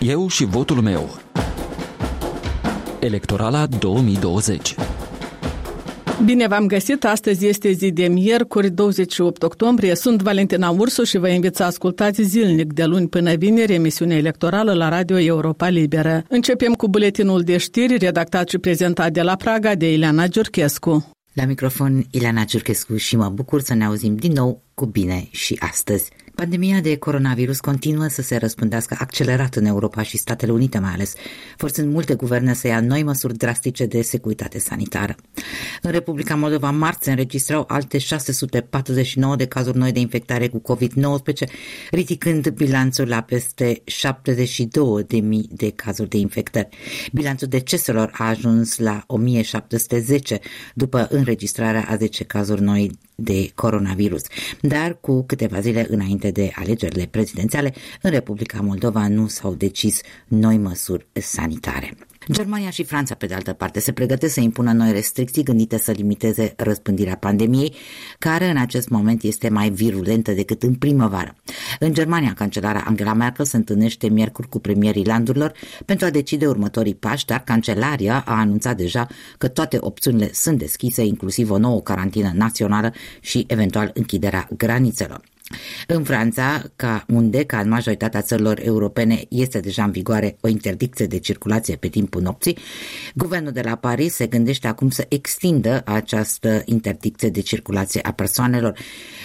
Eu și votul meu. Electorala 2020 Bine v-am găsit! Astăzi este zi de miercuri, 28 octombrie. Sunt Valentina Ursu și vă invit să ascultați zilnic de luni până vineri emisiunea electorală la Radio Europa Liberă. Începem cu buletinul de știri redactat și prezentat de la Praga de Ileana Giurchescu. La microfon Ileana Giurchescu și mă bucur să ne auzim din nou cu bine și astăzi. Pandemia de coronavirus continuă să se răspândească accelerat în Europa și Statele Unite mai ales, forțând multe guverne să ia noi măsuri drastice de securitate sanitară. În Republica Moldova, marți se înregistrau alte 649 de cazuri noi de infectare cu COVID-19, ridicând bilanțul la peste 72.000 de cazuri de infectări. Bilanțul deceselor a ajuns la 1710 după înregistrarea a 10 cazuri noi de coronavirus. Dar cu câteva zile înainte de alegerile prezidențiale, în Republica Moldova nu s-au decis noi măsuri sanitare. Germania și Franța, pe de altă parte, se pregătesc să impună noi restricții gândite să limiteze răspândirea pandemiei, care în acest moment este mai virulentă decât în primăvară. În Germania, cancelara Angela Merkel se întâlnește miercuri cu premierii landurilor pentru a decide următorii pași, dar cancelaria a anunțat deja că toate opțiunile sunt deschise, inclusiv o nouă carantină națională și eventual închiderea granițelor. În Franța, ca unde, ca în majoritatea țărilor europene, este deja în vigoare o interdicție de circulație pe timpul nopții, guvernul de la Paris se gândește acum să extindă această interdicție de circulație a persoanelor.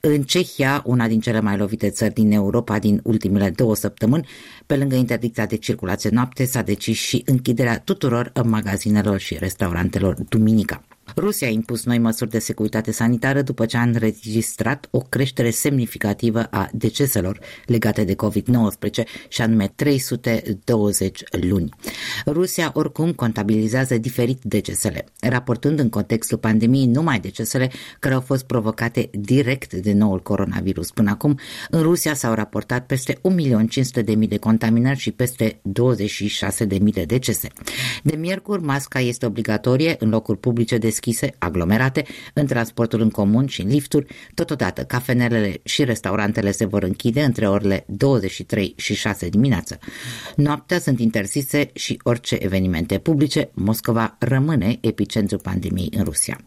În Cehia, una din cele mai lovite țări din Europa din ultimele două săptămâni, pe lângă interdicția de circulație noapte, s-a decis și închiderea tuturor magazinelor și restaurantelor duminica. Rusia a impus noi măsuri de securitate sanitară după ce a înregistrat o creștere semnificativă a deceselor legate de COVID-19 și anume 320 luni. Rusia oricum contabilizează diferit decesele, raportând în contextul pandemiei numai decesele care au fost provocate direct de noul coronavirus. Până acum, în Rusia s-au raportat peste 1.500.000 de contaminări și peste 26.000 de decese. De miercuri, masca este obligatorie în locuri publice de deschise, aglomerate, în transportul în comun și în lifturi. Totodată, cafenelele și restaurantele se vor închide între orele 23 și 6 dimineață. Noaptea sunt interzise și orice evenimente publice. Moscova rămâne epicentru pandemiei în Rusia.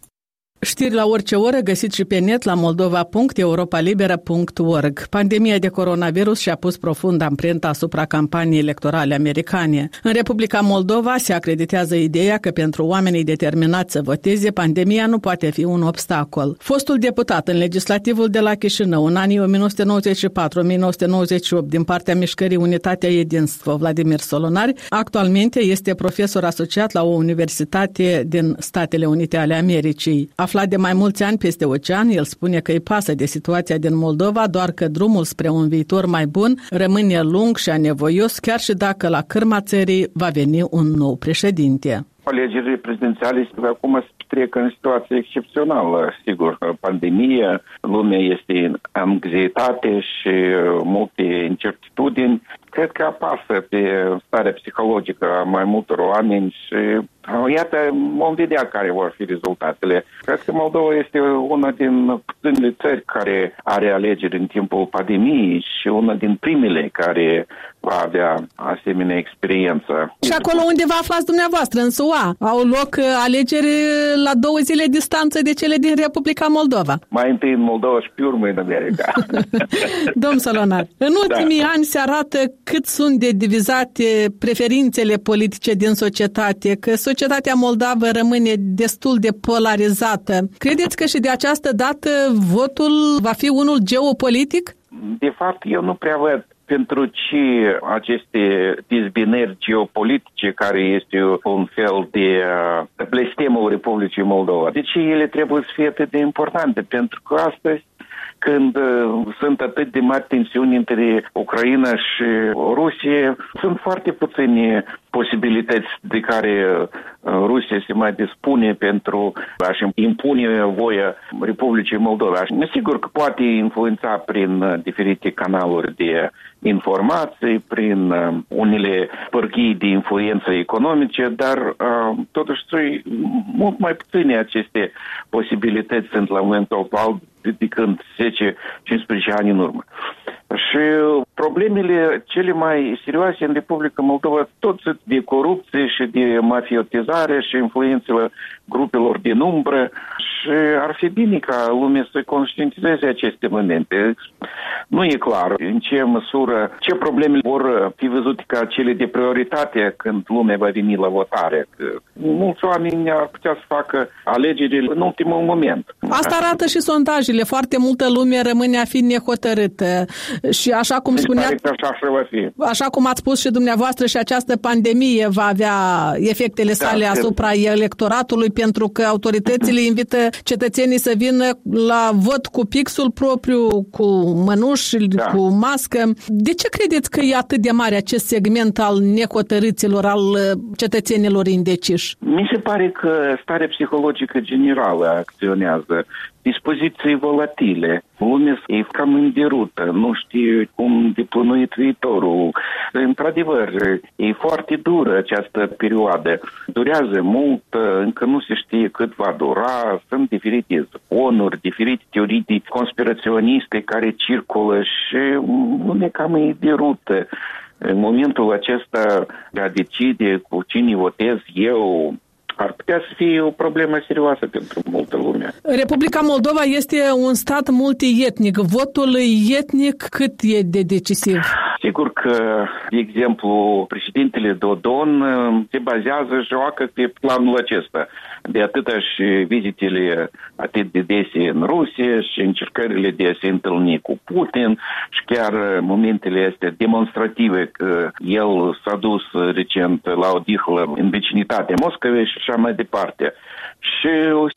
Știri la orice oră găsiți și pe net la moldova.europalibera.org. Pandemia de coronavirus și-a pus profund amprenta asupra campaniei electorale americane. În Republica Moldova se acreditează ideea că pentru oamenii determinați să voteze, pandemia nu poate fi un obstacol. Fostul deputat în legislativul de la Chișinău în anii 1994-1998 din partea mișcării Unitatea Edinstvo Vladimir Solonari, actualmente este profesor asociat la o universitate din Statele Unite ale Americii aflat de mai mulți ani peste ocean, el spune că îi pasă de situația din Moldova, doar că drumul spre un viitor mai bun rămâne lung și anevoios, chiar și dacă la cârma țării va veni un nou președinte. Alegerile prezidențiale acum trec în situație excepțională, sigur. Pandemie, lumea este în anxietate și multe incertitudini. Cred că apasă pe starea psihologică a mai multor oameni și Iată, vom vedea care vor fi rezultatele. Cred că Moldova este una din puținele țări care are alegeri în timpul pandemiei și una din primele care va avea asemenea experiență. Și acolo unde vă aflați dumneavoastră, în SUA, au loc uh, alegeri la două zile distanță de cele din Republica Moldova. Mai întâi în Moldova și pe urmă în America. Domn Solonar, în ultimii da. ani se arată cât sunt de divizate preferințele politice din societate, că societatea moldavă rămâne destul de polarizată. Credeți că și de această dată votul va fi unul geopolitic? De fapt, eu nu prea văd pentru ce aceste dezbinări geopolitice, care este un fel de uh, blestemul Republicii Moldova, de ce ele trebuie să fie atât de importante? Pentru că astăzi când uh, sunt atât de mari tensiuni între Ucraina și Rusie, sunt foarte puține posibilități de care uh, Rusia se mai dispune pentru a-și impune voia Republicii Moldova. Sigur că poate influența prin uh, diferite canaluri de informații, prin uh, unele pârghii de influență economice, dar totuși mult mai puține aceste posibilități sunt la momentul actual dedicând 10-15 ani în urmă. Și problemele cele mai serioase în Republica Moldova tot sunt de corupție și de mafiotizare și influențele grupelor din umbră și ar fi bine ca lumea să conștientizeze aceste momente. Nu e clar în ce măsură, ce probleme vor fi văzute ca cele de prioritate când lumea va veni la votare. Că mulți oameni ar putea să facă alegerile în ultimul moment. Asta arată și sondajele. Foarte multă lume rămâne a fi nehotărâtă. Și așa cum spunea... Așa, va fi. așa cum ați spus și dumneavoastră, și această pandemie va avea efectele da, sale da, asupra electoratului, pentru că autoritățile invită cetățenii să vină la vot cu pixul propriu, cu mănuși, da. cu mască. De ce credeți că e atât de mare acest segment al necotărâților, al uh, cetățenilor indeciși? Mi se pare că starea psihologică generală acționează dispoziții volatile. Lumea e cam înderută, nu știe cum de plănuit viitorul. Într-adevăr, e foarte dură această perioadă. Durează mult, încă nu se știe cât va dura, sunt diferite zvonuri, diferite teorii conspiraționiste care circulă și lumea cam e derută. În momentul acesta de a decide cu cine votez eu, ar putea să fie o problemă serioasă pentru multă lume. Republica Moldova este un stat multietnic. Votul etnic cât e de decisiv? Sigur că, de exemplu, președintele Dodon uh, se bazează, joacă pe planul acesta. De atâta și vizitele atât de dese în Rusia și încercările de a se întâlni cu Putin și chiar momentele astea demonstrative că el s-a dus recent la o dihlă în vecinitatea Moscovei și așa mai departe. Și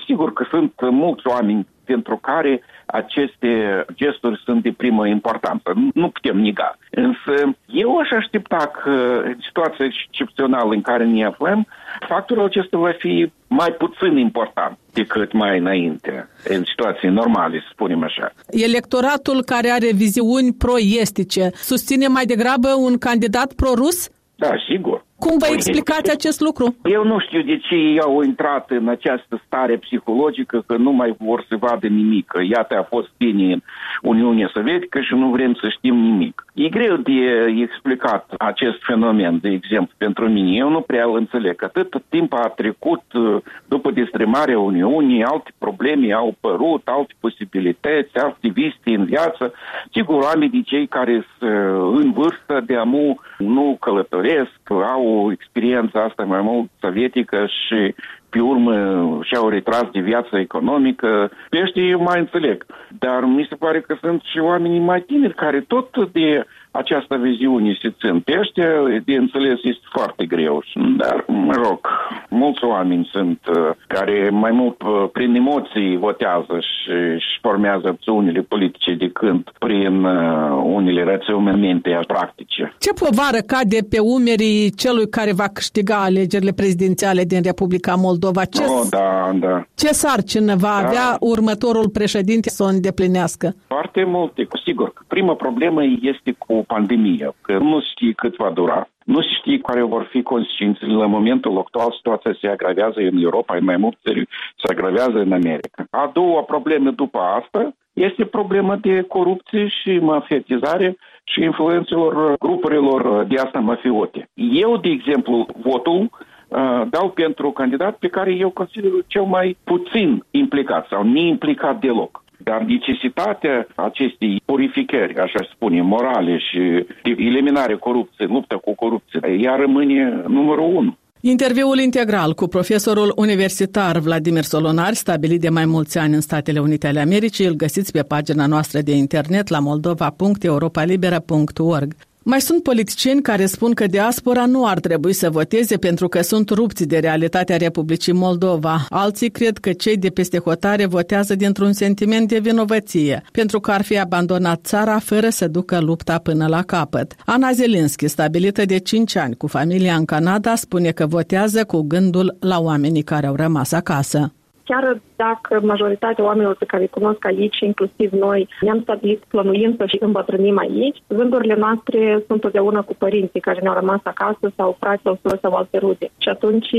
sigur că sunt mulți oameni pentru care aceste gesturi sunt de primă importanță. Nu putem nega. Însă eu aș aștepta că în situația excepțională în care ne aflăm, factorul acesta va fi mai puțin important decât mai înainte, în situații normale, să spunem așa. Electoratul care are viziuni pro-estice susține mai degrabă un candidat pro-rus? Da, sigur. Cum vă explicați acest lucru? Eu nu știu de ce ei au intrat în această stare psihologică că nu mai vor să vadă nimic. Iată, a fost bine în Uniunea Sovietică și nu vrem să știm nimic. E greu de explicat acest fenomen, de exemplu, pentru mine. Eu nu prea îl înțeleg. Atât timp a trecut uh, după destrămarea Uniunii, alte probleme au apărut, alte posibilități, alte viste în viață. Sigur, oamenii cei care sunt uh, în vârstă de amu nu călătoresc, au o experiență asta mai mult sovietică și pe urmă și-au retras de viața economică. Pe ăștia eu mai înțeleg. Dar mi se pare că sunt și oamenii mai tineri care tot de această viziune se țin. Pe ăștia, de înțeles, este foarte greu. Dar, mă rog, mulți oameni sunt uh, care mai mult uh, prin emoții votează și își formează opțiunile politice decât prin uh, unele raționamente practice. Ce povară cade pe umerii celui care va câștiga alegerile prezidențiale din Republica Moldova? Ce, oh, da, da. ce sarcină va da. avea următorul președinte să o îndeplinească? Foarte multe, cu sigur. Prima problemă este cu pandemia, că nu știi cât va dura. Nu se știe care vor fi consecințele. La momentul actual situația se agravează în Europa, în mai multe țări se agravează în America. A doua problemă după asta este problema de corupție și mafiatizare și influențelor grupurilor de asta mafiote. Eu, de exemplu, votul uh, dau pentru candidat pe care eu consider cel mai puțin implicat sau neimplicat deloc. Dar necesitatea acestei purificări, așa spune, morale și de eliminare corupției, luptă cu corupție, ea rămâne numărul unu. Interviul integral cu profesorul universitar Vladimir Solonar, stabilit de mai mulți ani în Statele Unite ale Americii, îl găsiți pe pagina noastră de internet la moldova.europalibera.org. Mai sunt politicieni care spun că diaspora nu ar trebui să voteze pentru că sunt rupți de realitatea Republicii Moldova. Alții cred că cei de peste hotare votează dintr-un sentiment de vinovăție, pentru că ar fi abandonat țara fără să ducă lupta până la capăt. Ana Zelinski, stabilită de 5 ani cu familia în Canada, spune că votează cu gândul la oamenii care au rămas acasă chiar dacă majoritatea oamenilor pe care îi cunosc aici, inclusiv noi, ne-am stabilit plănuind să și îmbătrânim aici, gândurile noastre sunt întotdeauna cu părinții care ne-au rămas acasă sau frați sau surori sau alte rude. Și atunci,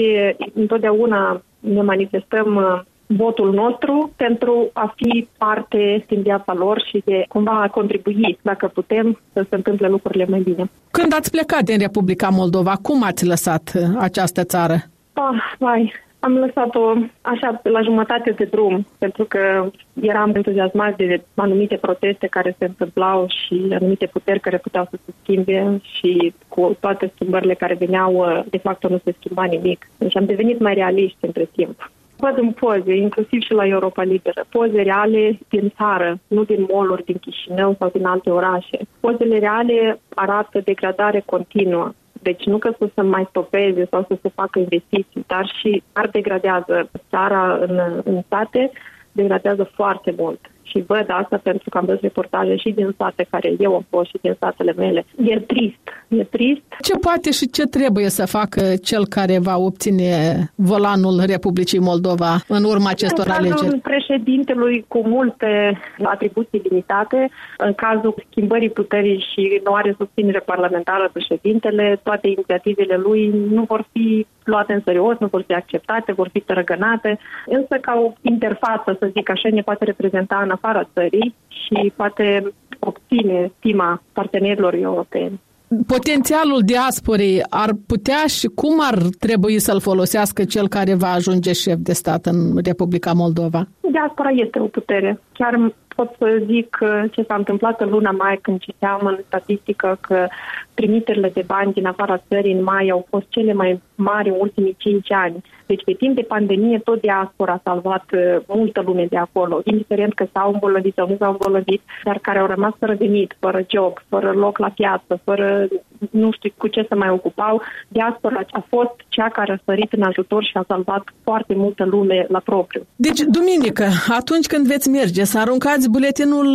întotdeauna ne manifestăm uh, votul nostru pentru a fi parte din viața lor și de cumva a contribui, dacă putem, să se întâmple lucrurile mai bine. Când ați plecat din Republica Moldova, cum ați lăsat uh, această țară? Ah, vai, am lăsat-o așa la jumătate de drum, pentru că eram entuziasmat de anumite proteste care se întâmplau și anumite puteri care puteau să se schimbe și cu toate schimbările care veneau, de fapt nu se schimba nimic. Deci am devenit mai realiști între timp. Văd în poze, inclusiv și la Europa Liberă, poze reale din țară, nu din moluri din Chișinău sau din alte orașe. Pozele reale arată degradare continuă. Deci nu că să se mai stopeze sau să se facă investiții, dar și ar degradează țara în, în state, degradează foarte mult și văd asta pentru că am văzut reportaje și din state care eu am fost și din statele mele. E trist, e trist. Ce poate și ce trebuie să facă cel care va obține volanul Republicii Moldova în urma acestor în alegeri? În președintelui cu multe atribuții limitate, în cazul schimbării puterii și nu are susținere parlamentară președintele, toate inițiativele lui nu vor fi luate în serios, nu vor fi acceptate, vor fi tărăgănate, însă ca o interfață, să zic așa, ne poate reprezenta în afara țării și poate obține stima partenerilor europeni. Potențialul diasporei ar putea și cum ar trebui să-l folosească cel care va ajunge șef de stat în Republica Moldova? Diaspora este o putere. Chiar pot să zic ce s-a întâmplat în luna mai când citeam în statistică că trimiterile de bani din afara țării în mai au fost cele mai mari în ultimii 5 ani. Deci pe timp de pandemie tot diaspora a salvat uh, multă lume de acolo, indiferent că s-au îmbolnăvit sau nu s-au îmbolnăvit, dar care au rămas fără venit, fără job, fără loc la piață, fără nu știu cu ce să mai ocupau. Diaspora a fost cea care a sărit în ajutor și a salvat foarte multă lume la propriu. Deci, duminică, atunci când veți merge să aruncați buletinul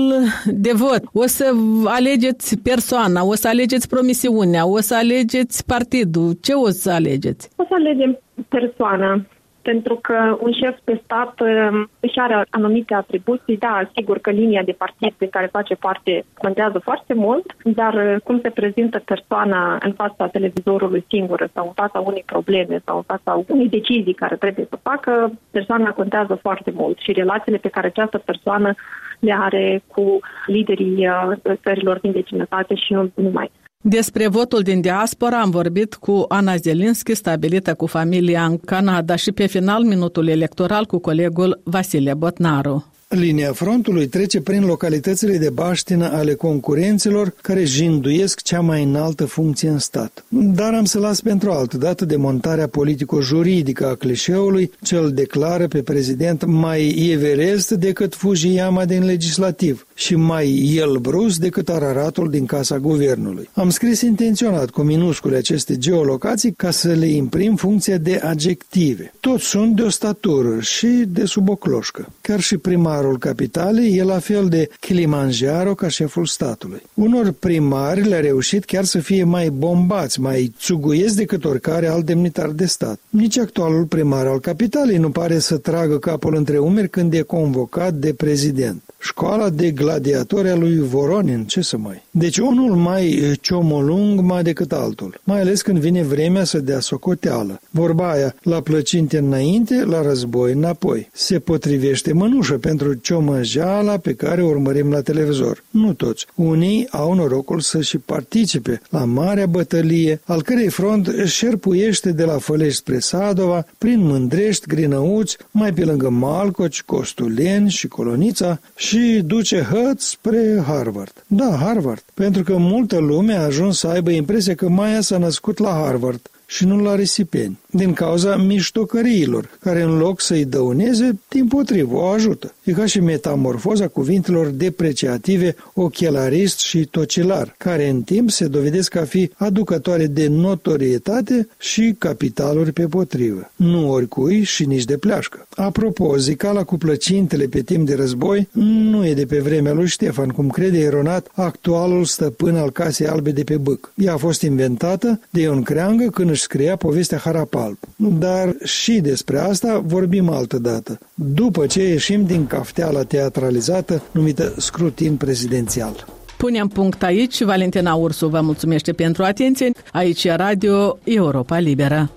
de vot, o să alegeți persoana, o să alegeți promisiunea, o să alegeți partidul. Ce o să alegeți? O să alegem persoana pentru că un șef de stat um, își are anumite atribuții. Da, sigur că linia de partid pe care face parte contează foarte mult, dar uh, cum se prezintă persoana în fața televizorului singură sau în fața unei probleme sau în fața unei decizii care trebuie să facă, persoana contează foarte mult și relațiile pe care această persoană le are cu liderii uh, țărilor din vecinătate și nu numai. Despre votul din diaspora am vorbit cu Ana Zelinski, stabilită cu familia în Canada și pe final minutul electoral cu colegul Vasile Botnaru. Linia frontului trece prin localitățile de baștină ale concurenților care jinduiesc cea mai înaltă funcție în stat. Dar am să las pentru altă dată demontarea politico-juridică a clișeului ce îl declară pe prezident mai Everest decât Fujiyama din legislativ și mai el brus decât Araratul din casa guvernului. Am scris intenționat cu minuscule aceste geolocații ca să le imprim funcția de adjective. Toți sunt de o statură și de sub o cloșcă. Chiar și primar primarul capitalei e la fel de Kilimanjaro ca șeful statului. Unor primari le-a reușit chiar să fie mai bombați, mai țuguiesc decât oricare alt demnitar de stat. Nici actualul primar al capitalei nu pare să tragă capul între umeri când e convocat de prezident. Școala de gladiatori a lui Voronin, ce să mai... Deci unul mai ciomolung mai decât altul, mai ales când vine vremea să dea socoteală. Vorba aia, la plăcinte înainte, la război înapoi. Se potrivește mănușă pentru ciomăjeala pe care o urmărim la televizor. Nu toți. Unii au norocul să și participe la marea bătălie, al cărei front șerpuiește de la Fălești spre Sadova, prin Mândrești, Grinăuți, mai pe lângă Malcoci, Costuleni și Colonița și duce hăt spre Harvard. Da, Harvard. Pentru că multă lume a ajuns să aibă impresia că Maia s-a născut la Harvard și nu la risipeni, din cauza miștocăriilor, care în loc să-i dăuneze, din potrivă, o ajută. E ca și metamorfoza cuvintelor depreciative ochelarist și tocilar, care în timp se dovedesc a fi aducătoare de notorietate și capitaluri pe potrivă. Nu oricui și nici de pleașcă. Apropo, zicala cu plăcintele pe timp de război nu e de pe vremea lui Ștefan, cum crede eronat actualul stăpân al casei albe de pe bâc. Ea a fost inventată de Ion Creangă când își scria povestea Harapalp. Dar și despre asta vorbim altă dată, după ce ieșim din cafteala teatralizată numită scrutin prezidențial. Punem punct aici. Valentina Ursu vă mulțumește pentru atenție. Aici e Radio Europa Liberă.